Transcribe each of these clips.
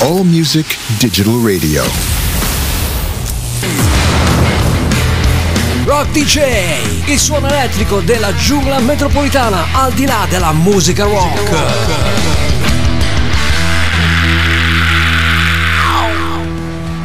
All Music Digital Radio. Rock DJ, il suono elettrico della giungla metropolitana al di là della musica rock.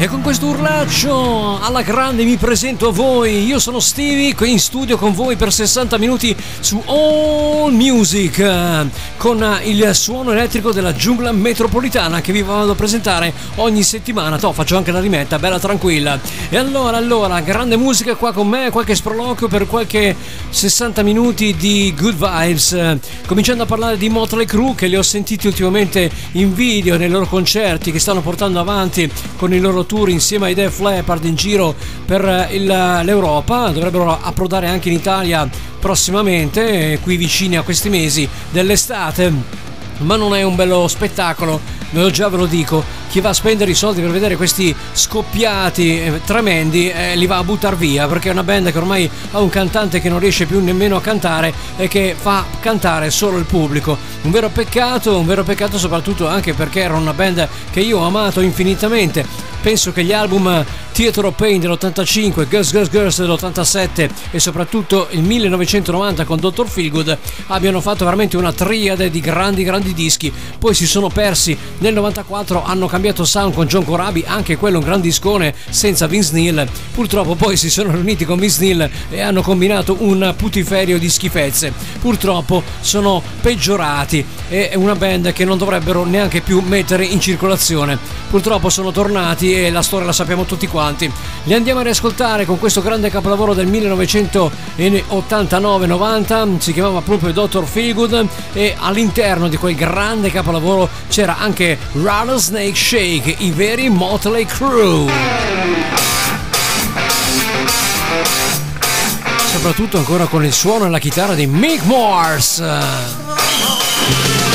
E con questo urlaccio alla grande mi presento a voi. Io sono Stevie, qui in studio con voi per 60 minuti su All Music con il suono elettrico della giungla metropolitana che vi vado a presentare ogni settimana. To, faccio anche la rimetta, bella tranquilla. E allora, allora, grande musica qua con me, qualche sproloquio per qualche 60 minuti di good vibes. Cominciando a parlare di Motley Crue che li ho sentiti ultimamente in video nei loro concerti che stanno portando avanti con i loro tour insieme ai Def Leppard in giro per il, l'Europa. Dovrebbero approdare anche in Italia prossimamente, qui vicini a questi mesi dell'estate. Ma non è un bello spettacolo, ve lo già ve lo dico. Chi va a spendere i soldi per vedere questi scoppiati eh, tremendi eh, li va a buttare via perché è una band che ormai ha un cantante che non riesce più nemmeno a cantare e che fa cantare solo il pubblico. Un vero peccato, un vero peccato soprattutto anche perché era una band che io ho amato infinitamente penso che gli album Theater of Pain dell'85, Girls Girls Girls dell'87 e soprattutto il 1990 con Dr. Feelgood abbiano fatto veramente una triade di grandi grandi dischi. Poi si sono persi. Nel 94 hanno cambiato sound con John Corabi anche quello un gran discone senza Vince Neil. Purtroppo poi si sono riuniti con Vince Neil e hanno combinato un putiferio di schifezze. Purtroppo sono peggiorati è una band che non dovrebbero neanche più mettere in circolazione. Purtroppo sono tornati e la storia la sappiamo tutti quanti. Li andiamo a riascoltare con questo grande capolavoro del 1989-90, si chiamava proprio Dr. Feelgood e all'interno di quel grande capolavoro c'era anche Rattlesnake Shake, i veri Motley Crew. Soprattutto ancora con il suono e la chitarra di Mick Morse.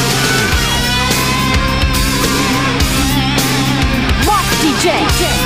DJ. From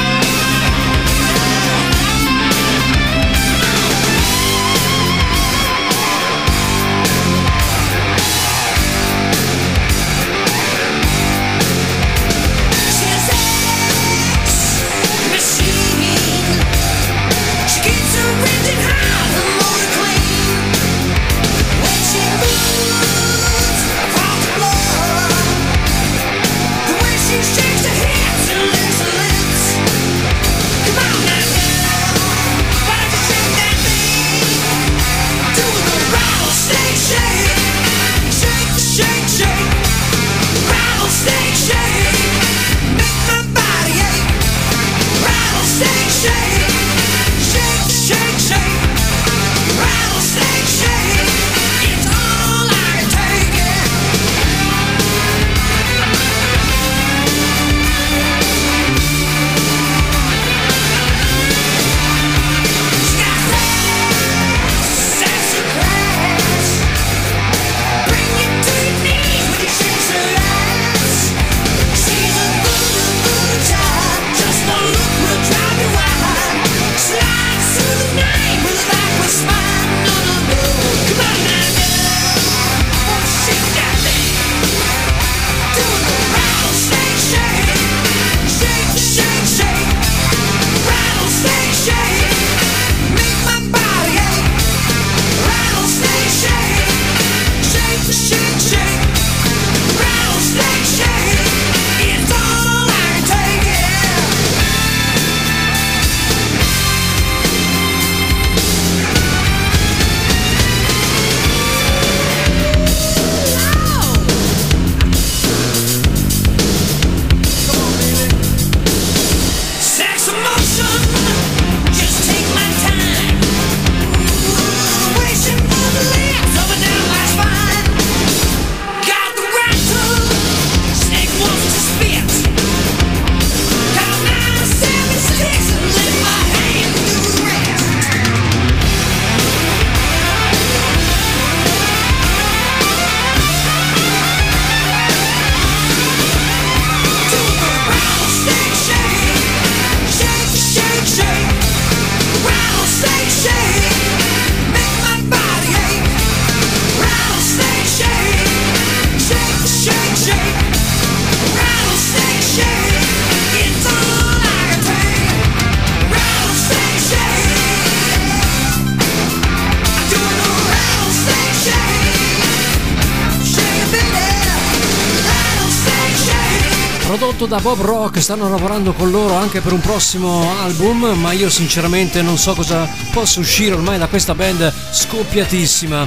da Bob Rock, stanno lavorando con loro anche per un prossimo album, ma io sinceramente non so cosa possa uscire ormai da questa band scoppiatissima,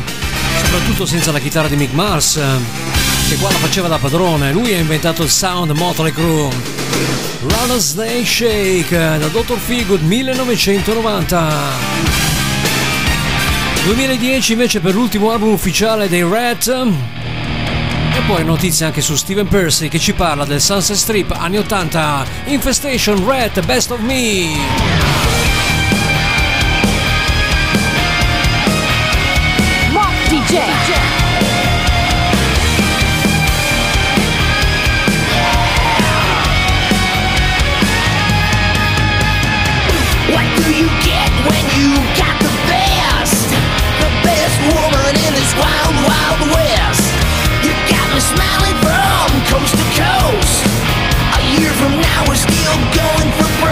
soprattutto senza la chitarra di Mick Mars, che qua la faceva da padrone, lui ha inventato il sound Motley Crue. Rattlesnake Shake da Dr. Feelgood 1990. 2010 invece per l'ultimo album ufficiale dei Rat. E poi notizie anche su Steven Percy che ci parla del Sunset Strip anni 80, Infestation Rat Best of Me. DJ. smiling from coast to coast. A year from now, we're still going for.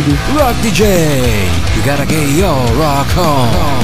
Rock DJ, you gotta get your rock on.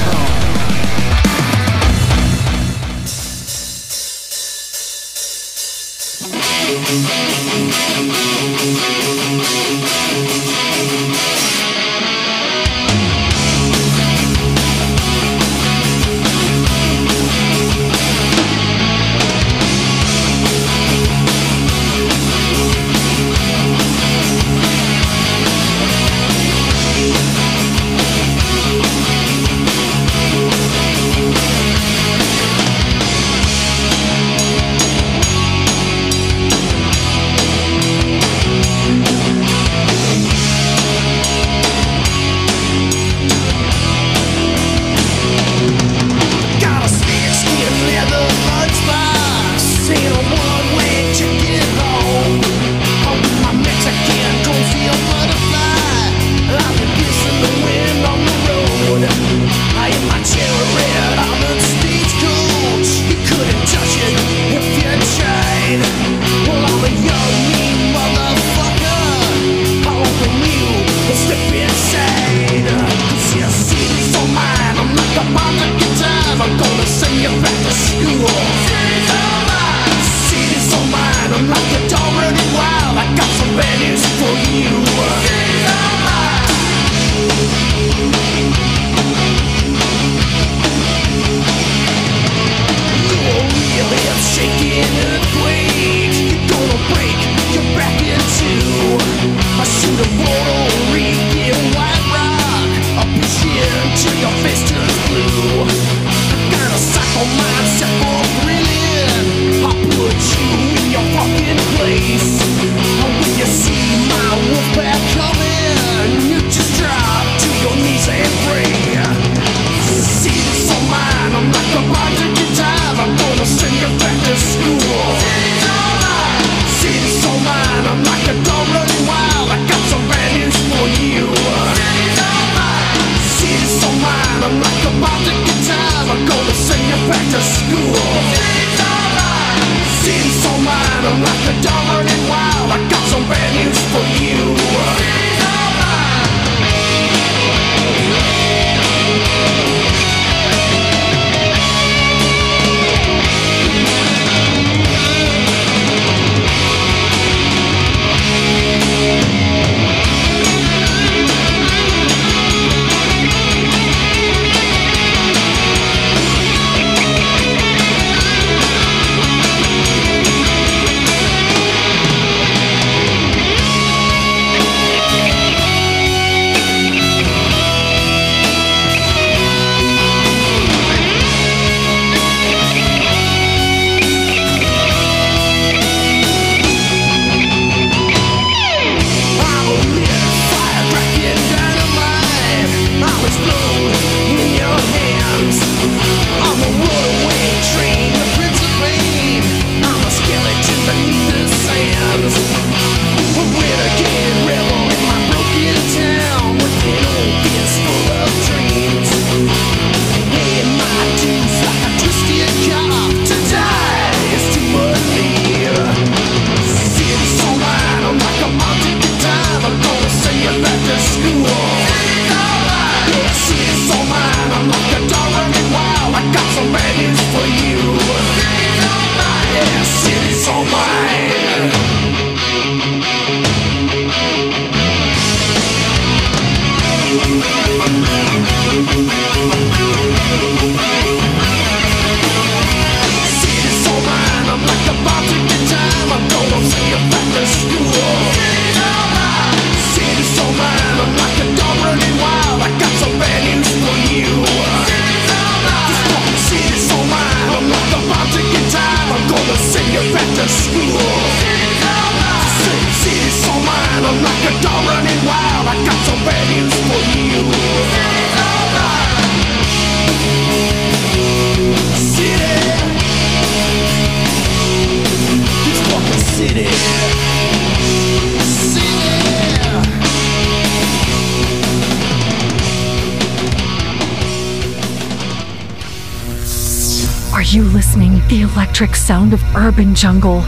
Electric sound of urban jungle.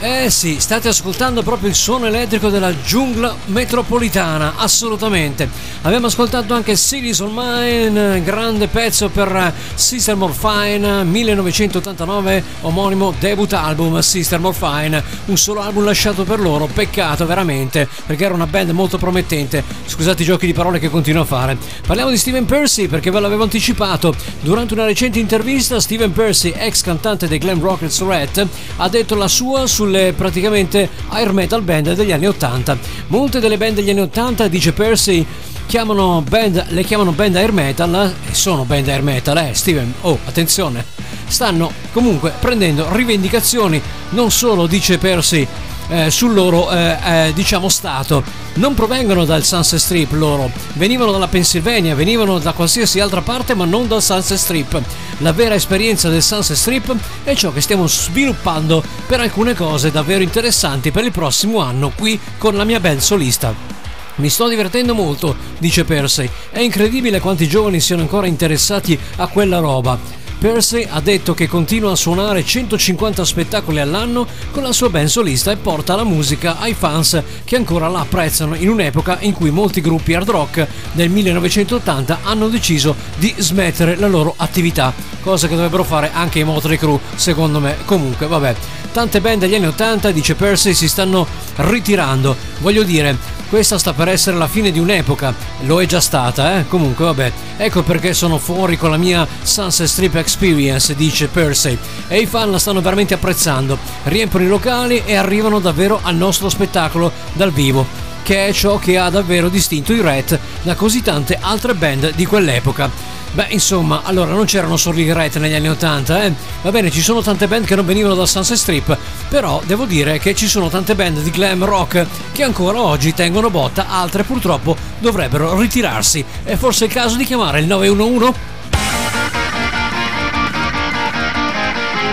Eh sì, state ascoltando proprio il suono elettrico della giungla metropolitana, assolutamente. Abbiamo ascoltato anche Cities on Mine, grande pezzo per Sister Morphine, 1989, omonimo debut album Sister Morphine, un solo album lasciato per loro, peccato veramente, perché era una band molto promettente. Scusate i giochi di parole che continuo a fare. Parliamo di Steven Percy perché ve l'avevo anticipato. Durante una recente intervista, Steven Percy, ex cantante dei Glam Rock e Surrette, ha detto la sua sulle praticamente air metal band degli anni 80. Molte delle band degli anni 80, dice Percy, chiamano band, le chiamano band air metal e sono band air metal, eh Steven, oh attenzione, stanno comunque prendendo rivendicazioni, non solo dice Percy eh, sul loro eh, eh, diciamo stato. Non provengono dal Sunset Strip loro. Venivano dalla Pennsylvania venivano da qualsiasi altra parte ma non dal Sunset Strip. La vera esperienza del Sunset Strip è ciò che stiamo sviluppando per alcune cose davvero interessanti per il prossimo anno qui con la mia band solista mi sto divertendo molto, dice Percy. È incredibile quanti giovani siano ancora interessati a quella roba. Percy ha detto che continua a suonare 150 spettacoli all'anno con la sua band solista e porta la musica ai fans che ancora la apprezzano in un'epoca in cui molti gruppi hard rock del 1980 hanno deciso di smettere la loro attività, cosa che dovrebbero fare anche i Motley Crue, secondo me. Comunque, vabbè, tante band degli anni 80, dice Percy, si stanno ritirando. Voglio dire, questa sta per essere la fine di un'epoca, lo è già stata, eh? Comunque, vabbè, ecco perché sono fuori con la mia Sunset Strip Experience, dice Percy, e i fan la stanno veramente apprezzando, riempiono i locali e arrivano davvero al nostro spettacolo dal vivo, che è ciò che ha davvero distinto i Rat da così tante altre band di quell'epoca. Beh, insomma, allora non c'erano solo i Rat negli anni 80, eh? Va bene, ci sono tante band che non venivano dal Sunset Strip, però devo dire che ci sono tante band di glam rock che ancora oggi tengono botta, altre purtroppo dovrebbero ritirarsi. È forse il caso di chiamare il 911?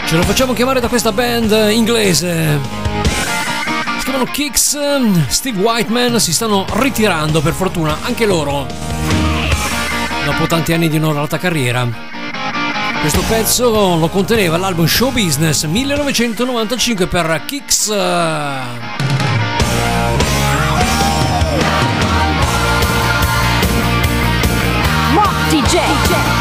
Ce lo facciamo chiamare da questa band inglese. Si chiamano Kicks, Steve Whiteman si stanno ritirando per fortuna, anche loro dopo tanti anni di onorata carriera. Questo pezzo lo conteneva l'album Show Business 1995 per Kicks. Rock DJ. What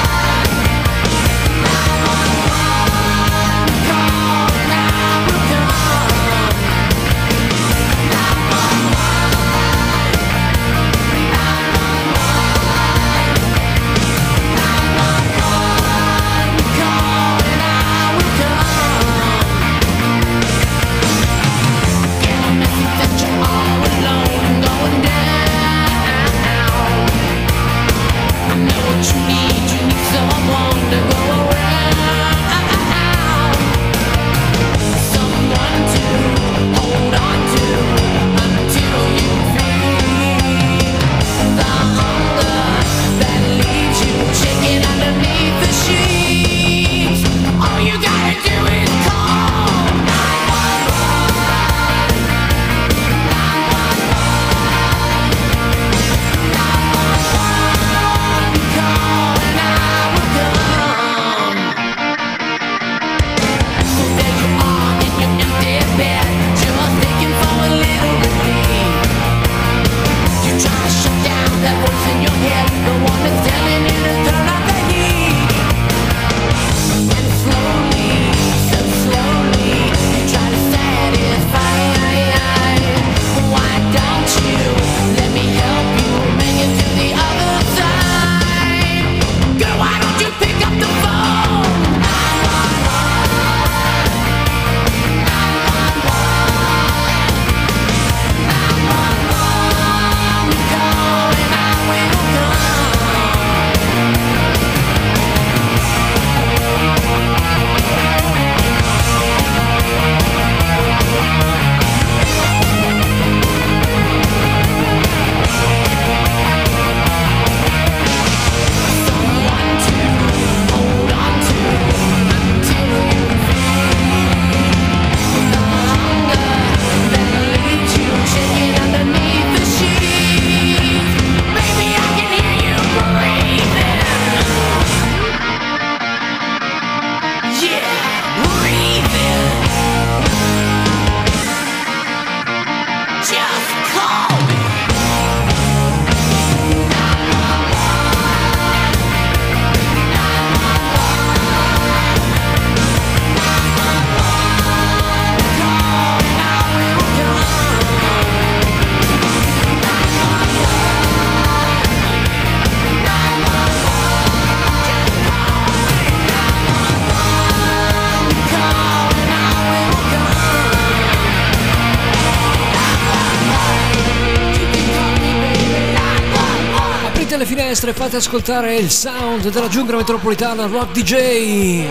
le finestre, fate ascoltare il sound della giungla metropolitana Rock DJ.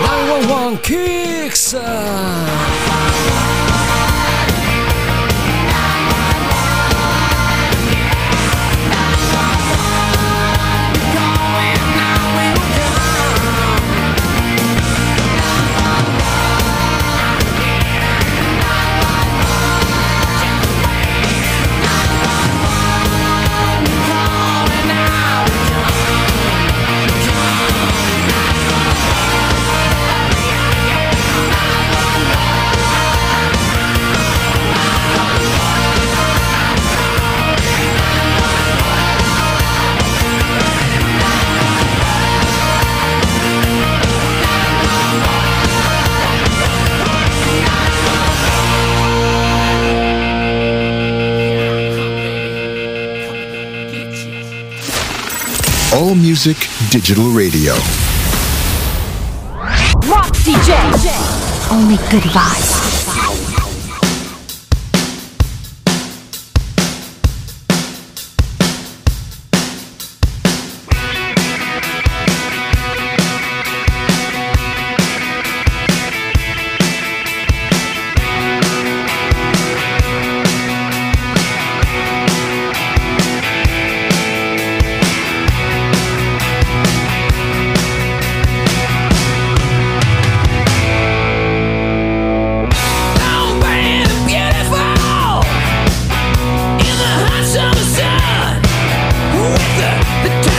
911 Kicks. Music Digital Radio. Rock DJ. Only good vibes. Between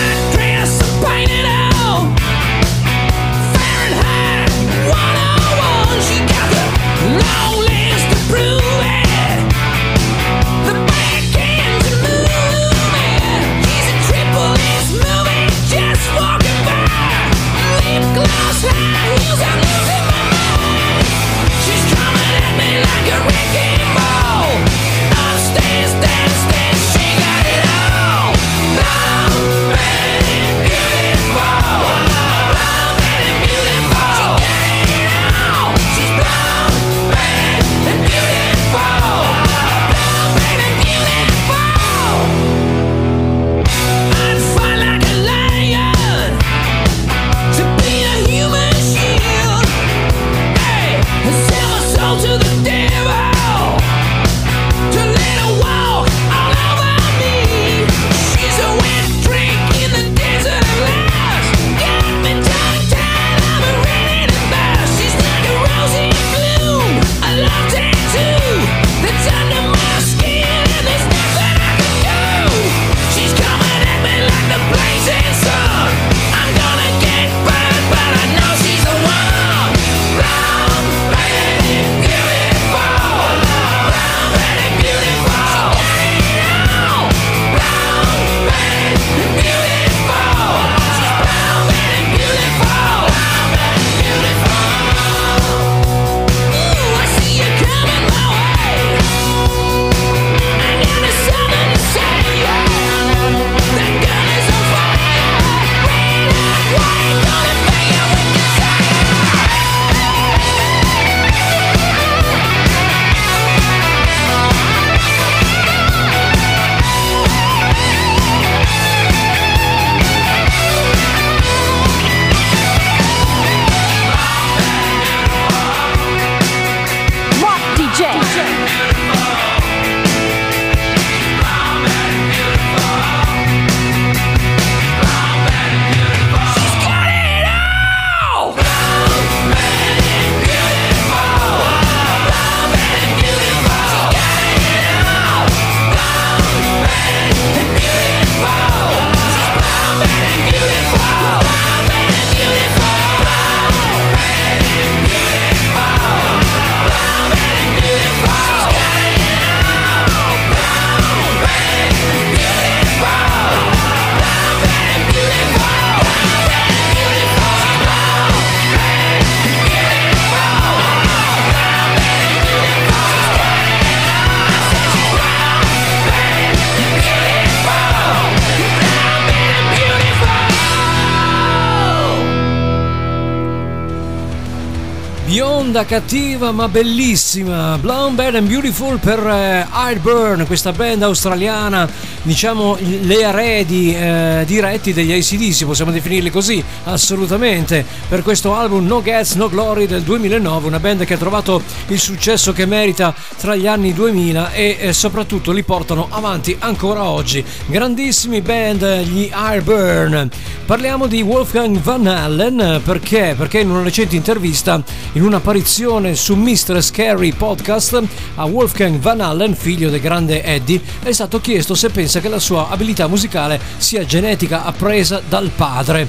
Bionda, cattiva ma bellissima. Blonde, Bad and Beautiful per eh, Hardburn, questa band australiana, diciamo le eredi eh, diretti degli ACDC, possiamo definirli così, assolutamente. Per questo album No Gets No Glory del 2009, una band che ha trovato il successo che merita tra gli anni 2000 e eh, soprattutto li portano avanti ancora oggi. Grandissimi band, gli Hardburn. Parliamo di Wolfgang Van Allen perché? Perché in una recente intervista, in un'apparizione su Mr. Scary Podcast, a Wolfgang Van Allen, figlio del grande Eddie, è stato chiesto se pensa che la sua abilità musicale sia genetica appresa dal padre.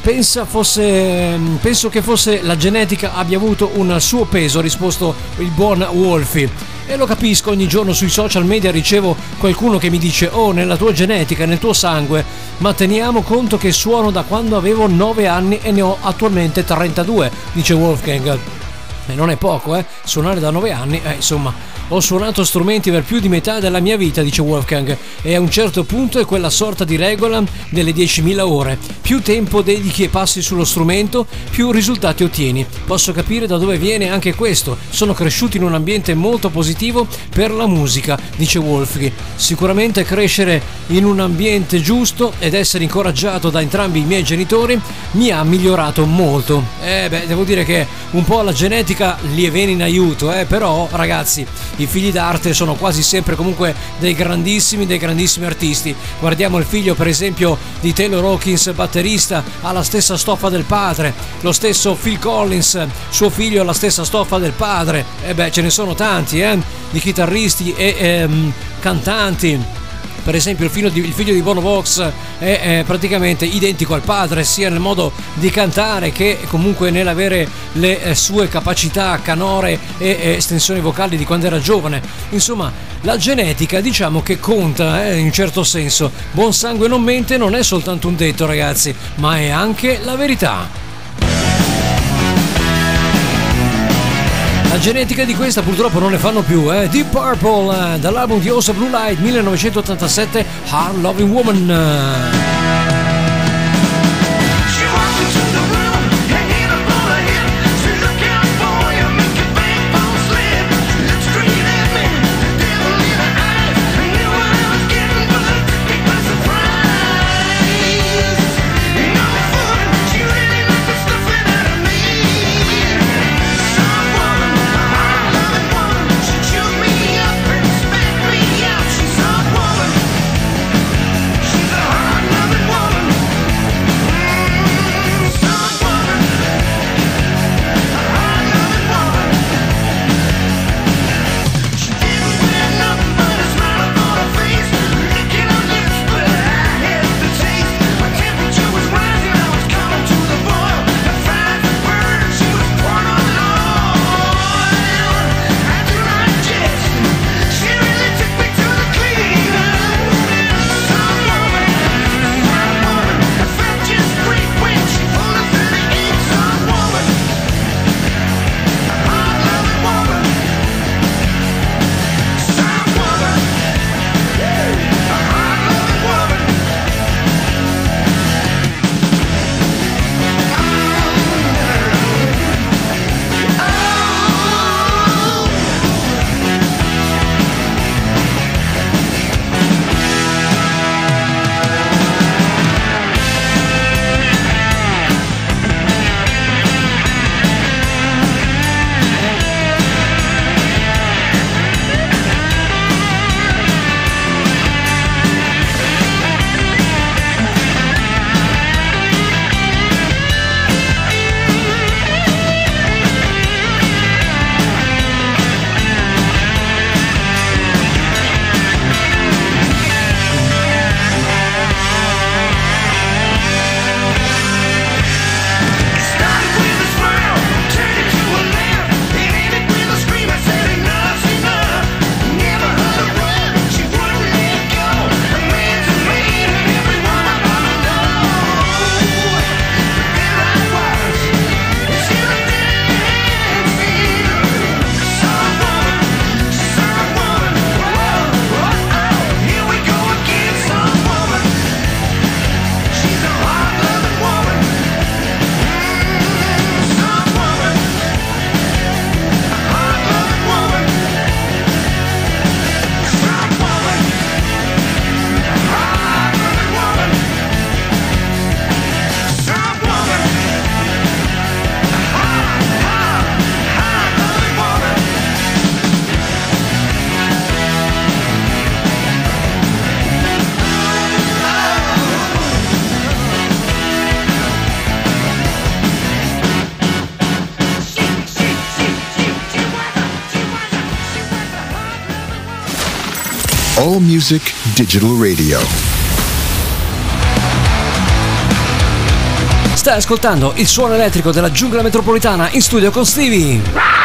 Pensa fosse, penso che fosse la genetica abbia avuto un suo peso, ha risposto il buon Wolfie. E lo capisco, ogni giorno sui social media ricevo qualcuno che mi dice oh nella tua genetica, nel tuo sangue, ma teniamo conto che suono da quando avevo 9 anni e ne ho attualmente 32, dice Wolfgang. E non è poco, eh? Suonare da 9 anni, eh, insomma, ho suonato strumenti per più di metà della mia vita, dice Wolfgang, e a un certo punto è quella sorta di regola delle 10.000 ore. Più tempo dedichi e passi sullo strumento, più risultati ottieni. Posso capire da dove viene anche questo. Sono cresciuto in un ambiente molto positivo per la musica, dice Wolfgang. Sicuramente crescere in un ambiente giusto ed essere incoraggiato da entrambi i miei genitori mi ha migliorato molto. Eh beh, devo dire che un po' la genetica li viene in aiuto, eh, però ragazzi, i figli d'arte sono quasi sempre comunque dei grandissimi, dei grandissimi artisti. Guardiamo il figlio per esempio di Taylor Hawkins, batterista, ha la stessa stoffa del padre, lo stesso Phil Collins, suo figlio ha la stessa stoffa del padre, e beh ce ne sono tanti, eh, di chitarristi e ehm, cantanti per esempio il figlio di, il figlio di Bono Vox è, è, praticamente identico al padre sia nel modo di cantare che comunque nell'avere le eh, sue capacità canore e, estensioni vocali di quando era giovane. Insomma la genetica diciamo che conta eh, in un certo senso. Buon sangue non mente non è soltanto un detto ragazzi ma è anche la verità La genetica di questa purtroppo non ne fanno più, eh? Deep Purple, eh, dall'album di Osa Blue Light 1987, Hard Loving Woman. Music Digital Radio. Stai ascoltando il suono elettrico della giungla metropolitana in studio con Stevie.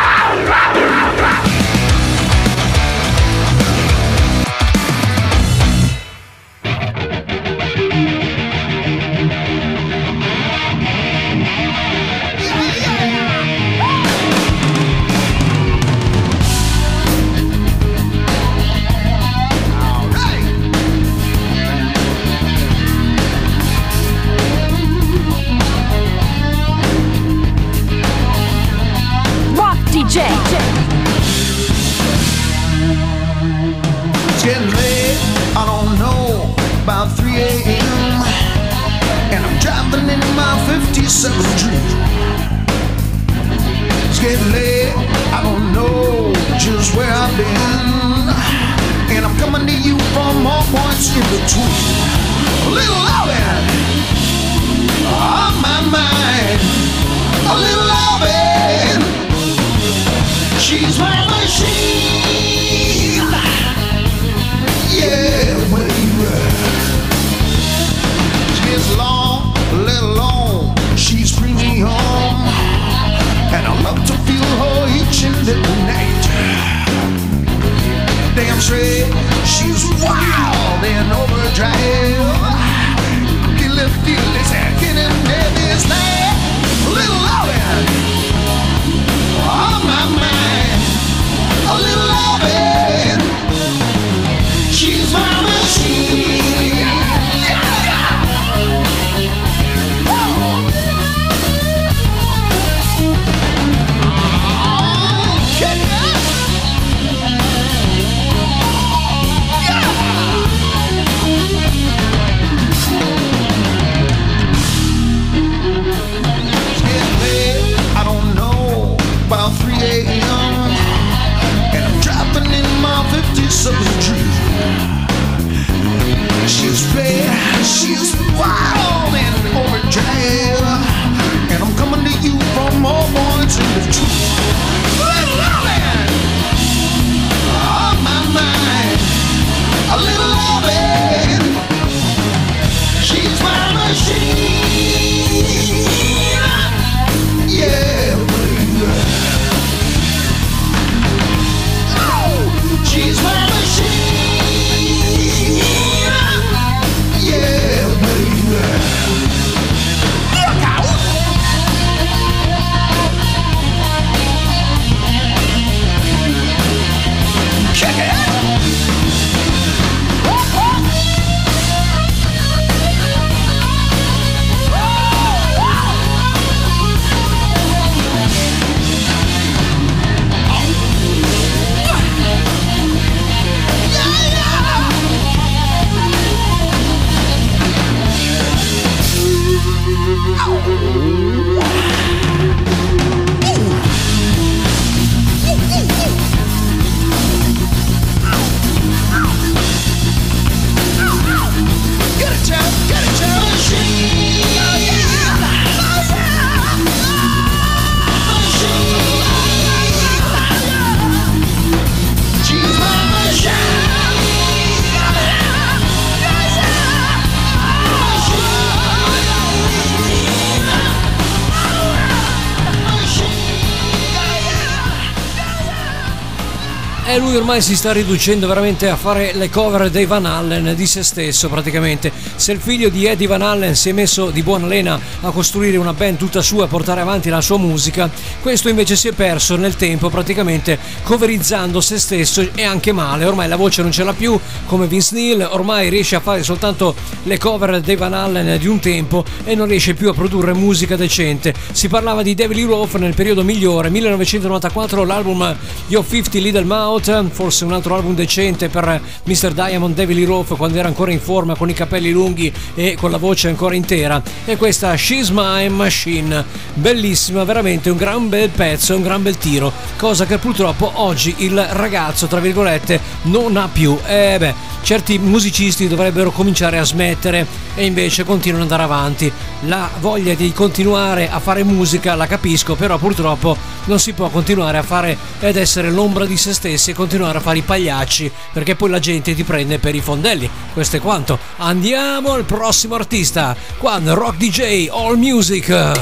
Lui ormai si sta riducendo veramente a fare le cover dei Van Allen di se stesso praticamente. Se il figlio di Eddie Van Allen si è messo di buona lena a costruire una band tutta sua a portare avanti la sua musica, questo invece si è perso nel tempo praticamente coverizzando se stesso e anche male. Ormai la voce non ce l'ha più come Vince Neil, ormai riesce a fare soltanto le cover dei Van Allen di un tempo e non riesce più a produrre musica decente. Si parlava di David Lee Roth nel periodo migliore, 1994 l'album Yo 50 Little Mouth, forse un altro album decente per Mr. Diamond David Lee Roth quando era ancora in forma con i capelli lunghi e con la voce ancora intera. E questa She's My Machine, bellissima, veramente un gran bel pezzo, un gran bel tiro, cosa che purtroppo oggi il ragazzo, tra virgolette, non ha più. E beh, certi musicisti dovrebbero cominciare a smettere e invece continuano ad andare avanti. La voglia di continuare a fare musica la capisco, però purtroppo non si può continuare a fare ed essere l'ombra di se stessi e continuare a fare i pagliacci perché poi la gente ti prende per i fondelli. Questo è quanto. Andiamo al prossimo artista, quando Rock DJ All Music.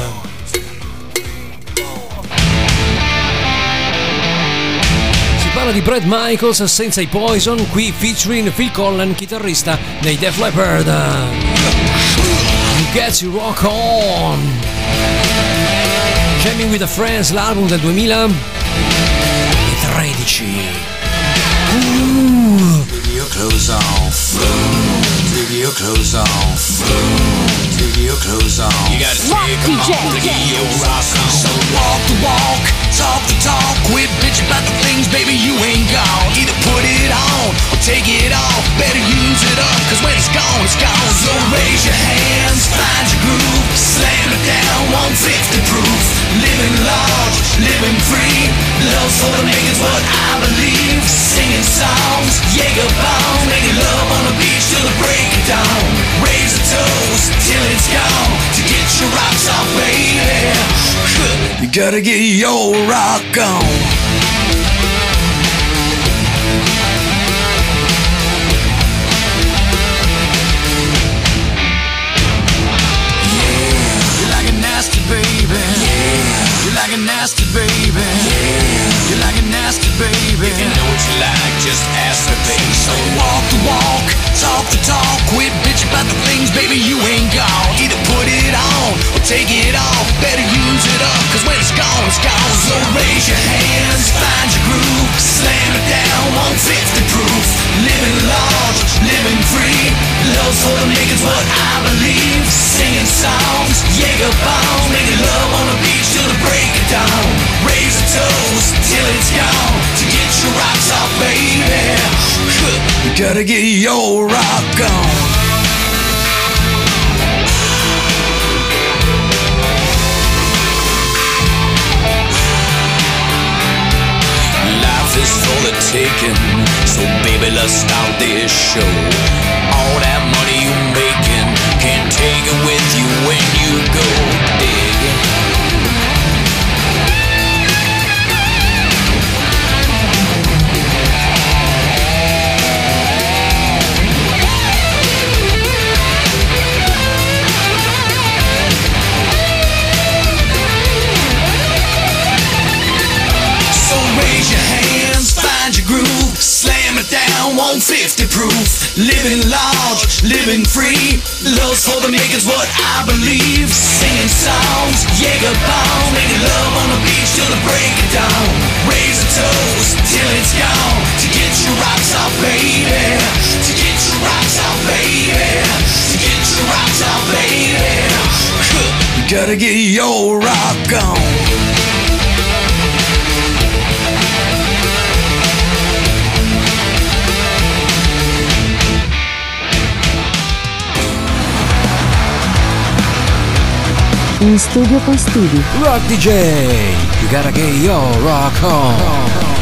Di Brad Michaels senza i Poison, qui featuring Phil Collen, chitarrista dei Def Leppard. Get You Rock On! Jamming with the Friends, l'album del 2013. Uh. Take your clothes off. Take your clothes off. Take your clothes off. You gotta take 'em off to get your rock on. So walk the walk, talk the talk. Quit bitching about the things, baby, you ain't gone. Either put it on or take it off. Better use it up, cause when it's gone, it's gone. So raise your hands, find your groove. Slam it down, 150 proof. Living large, living free. Love's for the makers, what I believe. Singing songs, Jaeger bomb. Making love on the beach till the break of dawn. Raise a toast till it's gone. To get your rocks off, baby. You gotta get your rock on. Yeah, you're like a nasty baby. Yeah, you're like a nasty baby. If you know what you like, just ask the baby. So walk the walk, talk the talk. Quit bitching about the things, baby, you ain't gone. Either put it on or take it off. Better use it up, cause when it's gone, it's gone. So raise your hands, find your groove. Slam it down, 150 proof. Living large, living free. Love's for the makers, what I believe. Singing songs, Jaeger bombs. Making love on the beach till the break of dawn. Raise a toast till it's gone. To get your rocks off, baby. You gotta get your rock on. Life is for the taking, so baby, let's start this show. All that money you making, can't take it with you when you go. For what I believe. Singing songs, Jaeger bomb, making love on the beach till the break of dawn. Raise a toast till it's gone. To get your rocks off, baby. To get your rocks off, baby. To get your rocks off, baby. Gotta get your rock on. In studio con. Rock DJ, you gotta get your rock on.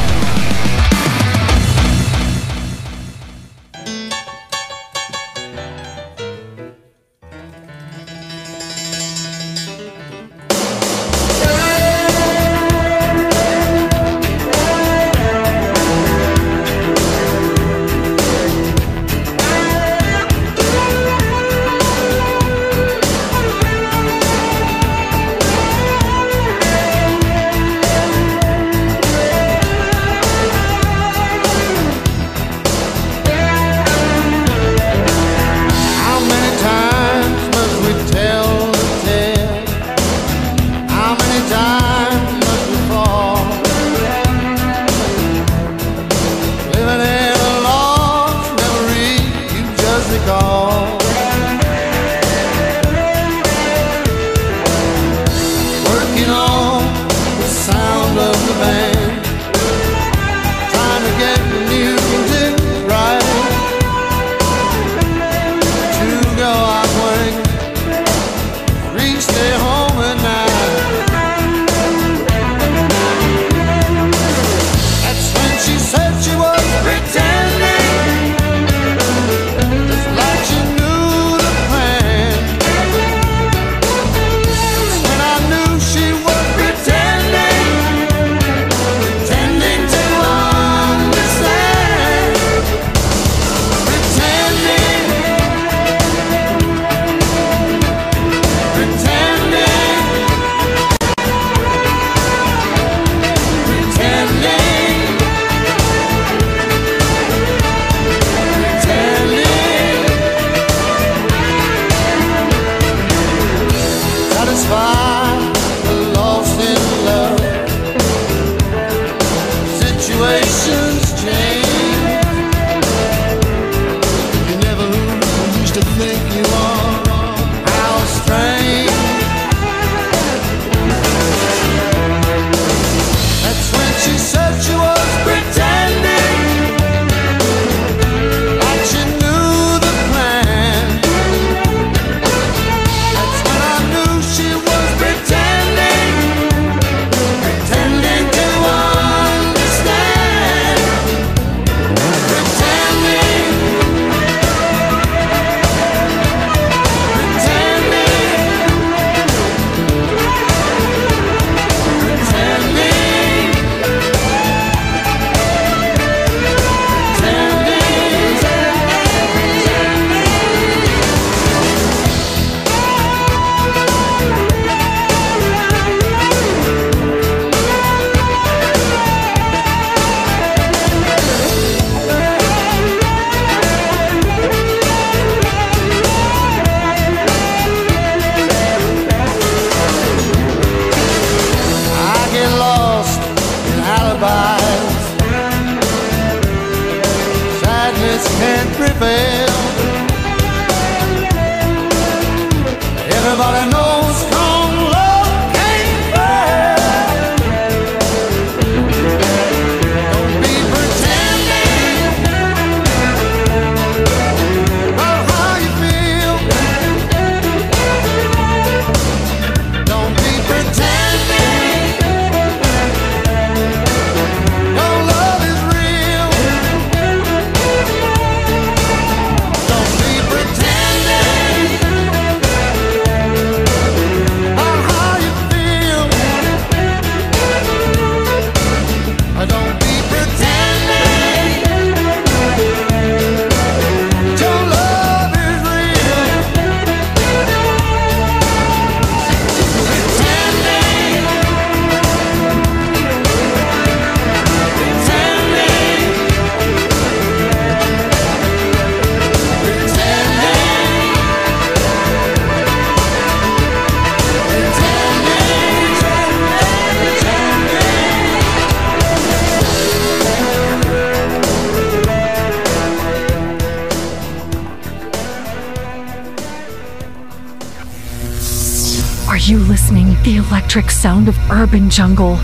Electric sound of urban jungle.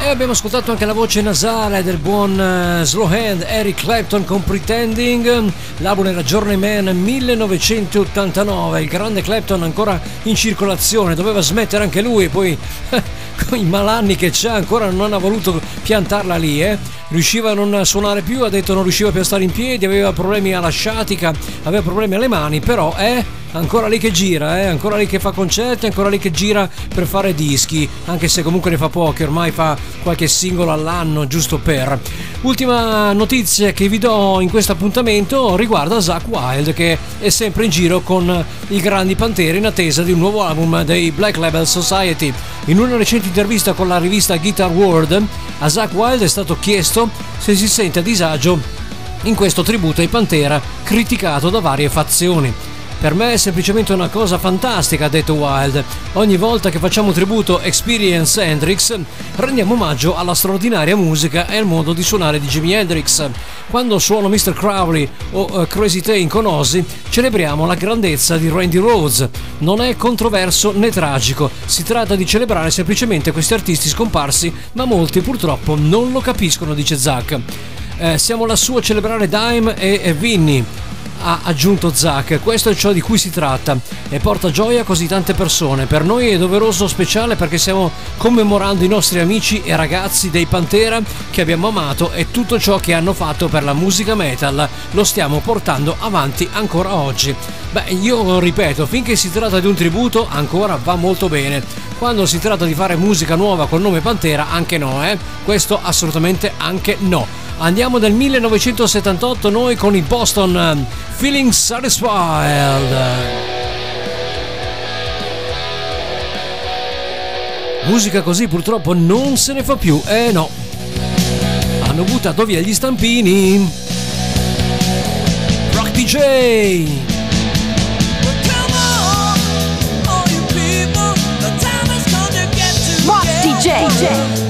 E abbiamo ascoltato anche la voce nasale del buon eh, Slow Hand Eric Clapton con Pretending. L'album era Journeyman 1989. Il grande Clapton ancora in circolazione, doveva smettere anche lui, poi con i malanni che c'ha ancora non ha voluto piantarla lì, eh. Riusciva a non suonare più, ha detto non riusciva più a stare in piedi, aveva problemi alla sciatica, aveva problemi alle mani, però è ancora lì che gira, eh, ancora lì che fa concerti, ancora lì che gira per fare dischi, anche se comunque ne fa pochi, ormai fa qualche singolo all'anno giusto per. Ultima notizia che vi do in questo appuntamento riguarda Zach Wild che è sempre in giro con i grandi Pantera in attesa di un nuovo album dei Black Label Society. In una recente intervista con la rivista Guitar World a Zach Wild è stato chiesto se si sente a disagio in questo tributo ai Pantera criticato da varie fazioni. Per me è semplicemente una cosa fantastica, ha detto Wild. Ogni volta che facciamo tributo Experience Hendrix, rendiamo omaggio alla straordinaria musica e al modo di suonare di Jimi Hendrix. Quando suono Mr. Crowley o eh, Crazy Taine con Ozzy, celebriamo la grandezza di Randy Rhodes. Non è controverso né tragico, si tratta di celebrare semplicemente questi artisti scomparsi, ma molti purtroppo non lo capiscono, dice Zach. Eh, siamo lassù a celebrare Dime e, e Vinny ha aggiunto Zach. Questo è ciò di cui si tratta e porta gioia a così tante persone. Per noi è doveroso speciale perché stiamo commemorando i nostri amici e ragazzi dei Pantera che abbiamo amato e tutto ciò che hanno fatto per la musica metal lo stiamo portando avanti ancora oggi. Beh, io ripeto, finché si tratta di un tributo ancora va molto bene. Quando si tratta di fare musica nuova col nome Pantera, anche no, eh? Questo assolutamente anche no. Andiamo nel 1978 noi con i Boston um, Feeling Satisfied. Musica così purtroppo non se ne fa più, eh no. Hanno buttato via gli stampini. Rock DJ. Rock DJ.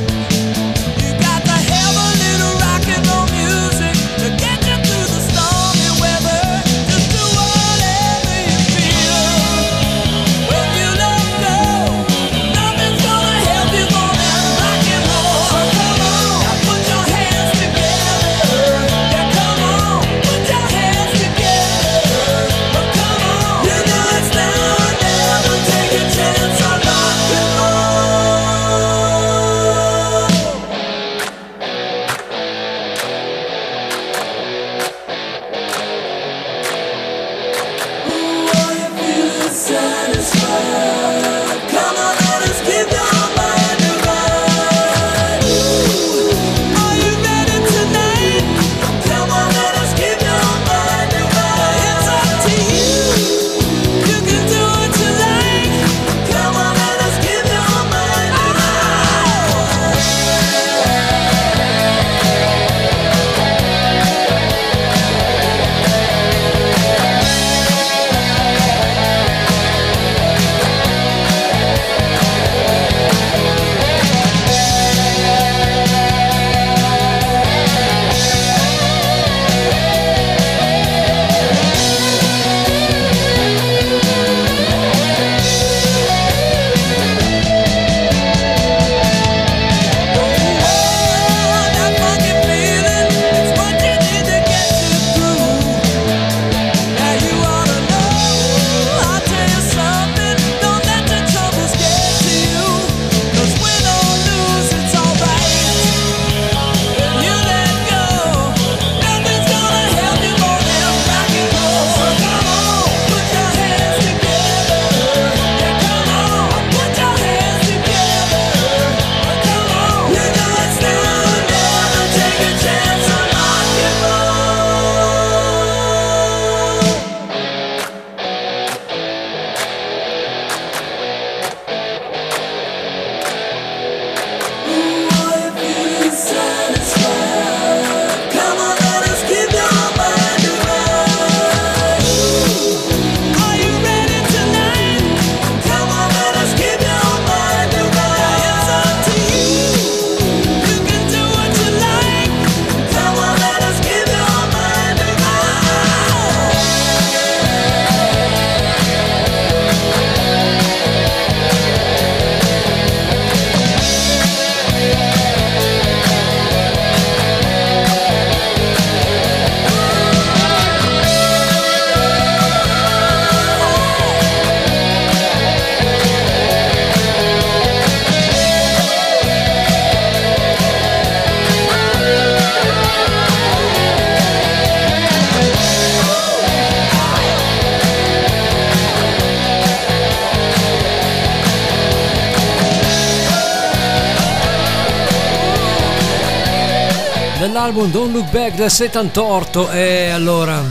Back del 78 e allora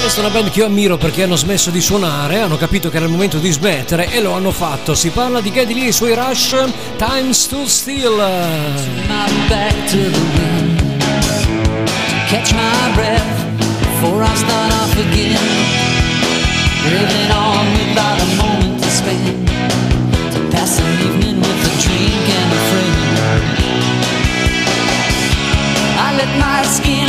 Questa è una band che io ammiro perché hanno smesso di suonare, hanno capito che era il momento di smettere e lo hanno fatto. Si parla di Geddy Lee e i suoi Rush, Time's Stood Still. Catch my breath before I start off again. Living on without a moment Spain to pass an evening with a drink and a friend. I let my skin.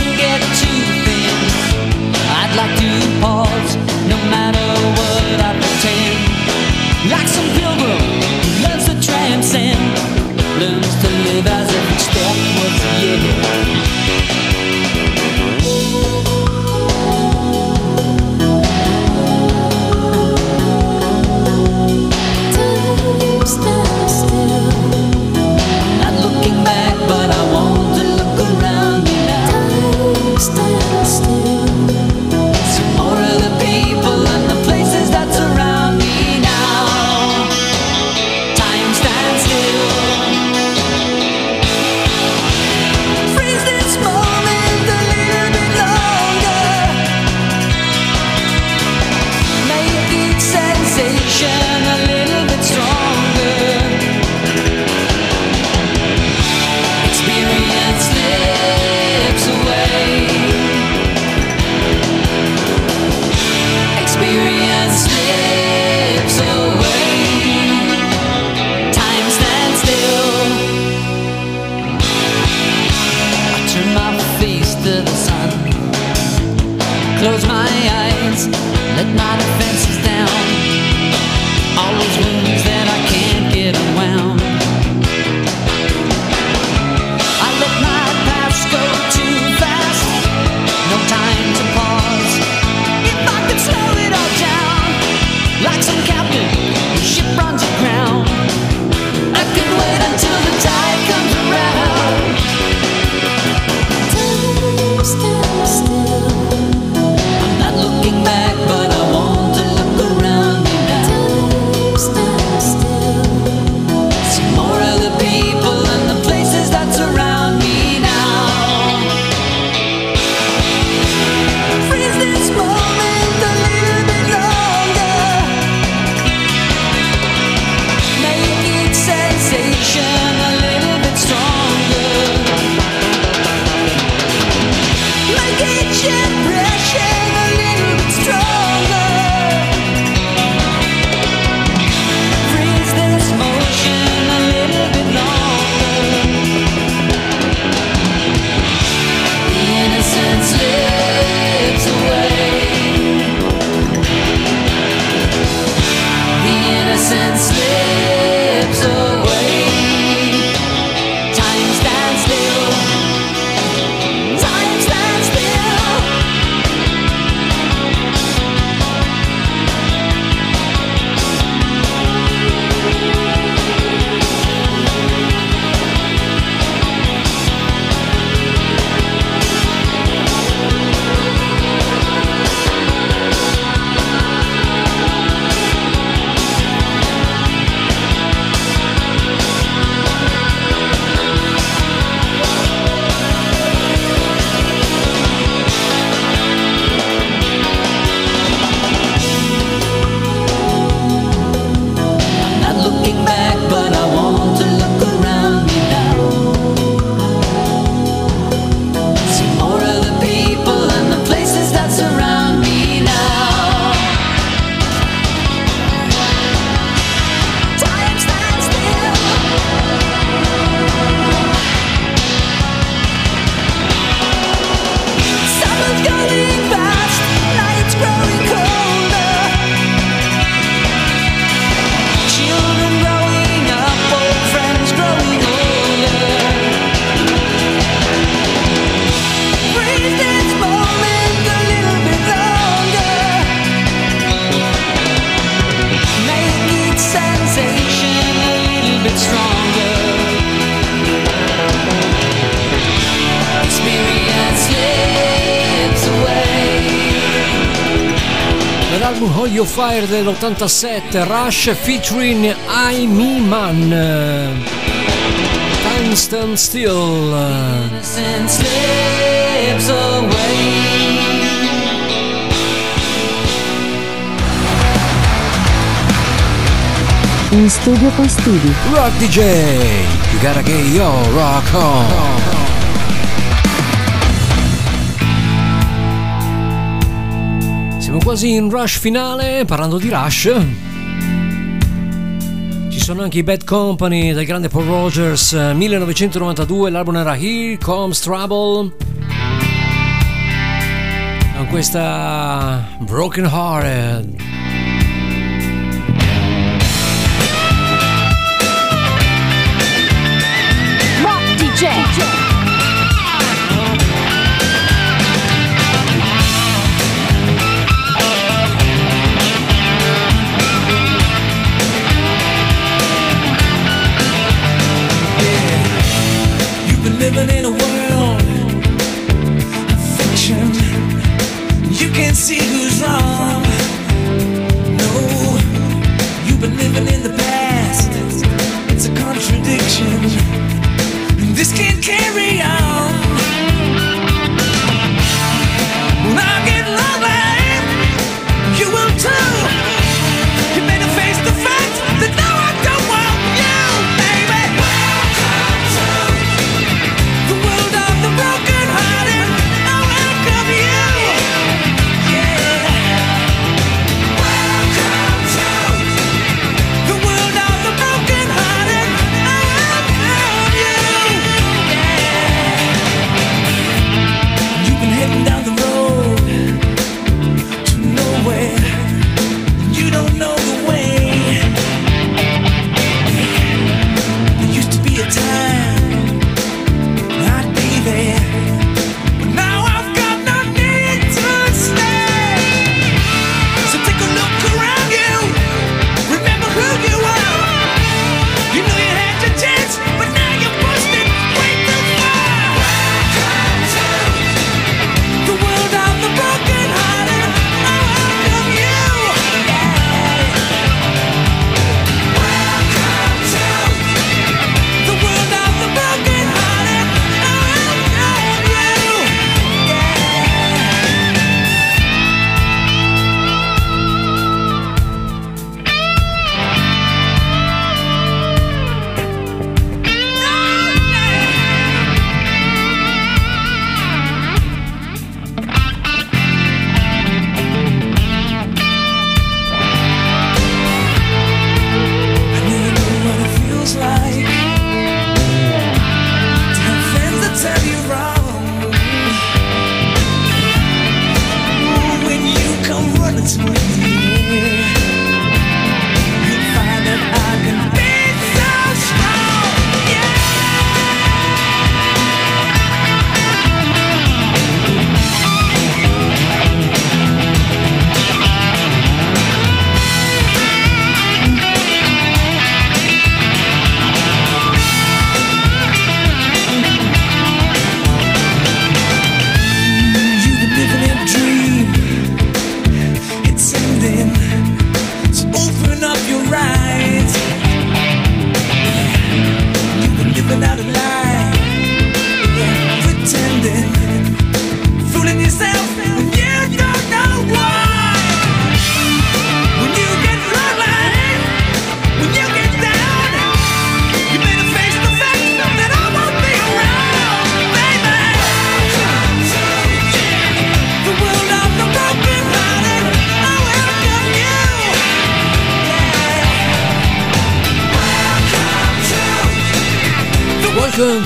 Nell'album Hold Your Fire dell'87, Rush featuring Amy Man. Time Stand Still. In studio con Stevie. Rock DJ, you gotta get your rock on. Siamo quasi in rush finale, parlando di rush. Ci sono anche i Bad Company del grande Paul Rogers, eh, 1992, l'album era Here Comes Trouble. Con questa Broken Hearted. Rock DJ.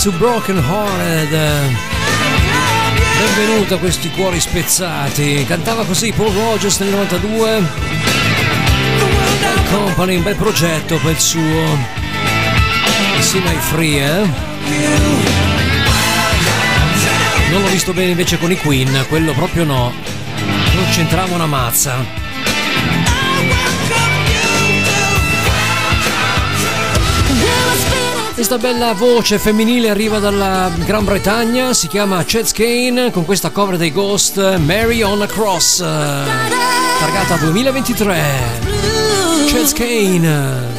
To Broken Hearted. Benvenuto a questi cuori spezzati. Cantava così Paul Rogers nel 92. Bad Company, un bel progetto per il suo. Insieme ai Free, eh? Non l'ho visto bene invece con i Queen, quello proprio no. Non c'entrava una mazza. Questa bella voce femminile arriva dalla Gran Bretagna, si chiama Chet Kane con questa cover dei Ghost Mary on a Cross. targata 2023. Chance Kane.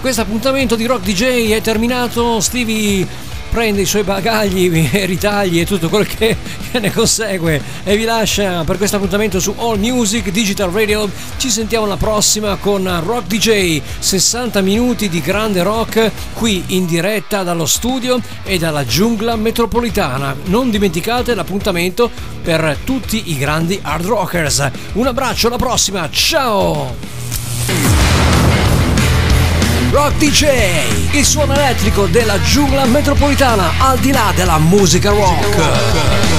Questo appuntamento di Rock DJ è terminato. Stevie prende i suoi bagagli, i ritagli e tutto quello che, che ne consegue e vi lascia per questo appuntamento su All Music Digital Radio. Ci sentiamo alla prossima con Rock DJ, 60 minuti di grande rock qui in diretta dallo studio e dalla giungla metropolitana. Non dimenticate l'appuntamento per tutti i grandi hard rockers. Un abbraccio, alla prossima, ciao! Rock DJ, il suono elettrico della giungla metropolitana al di là della musica rock.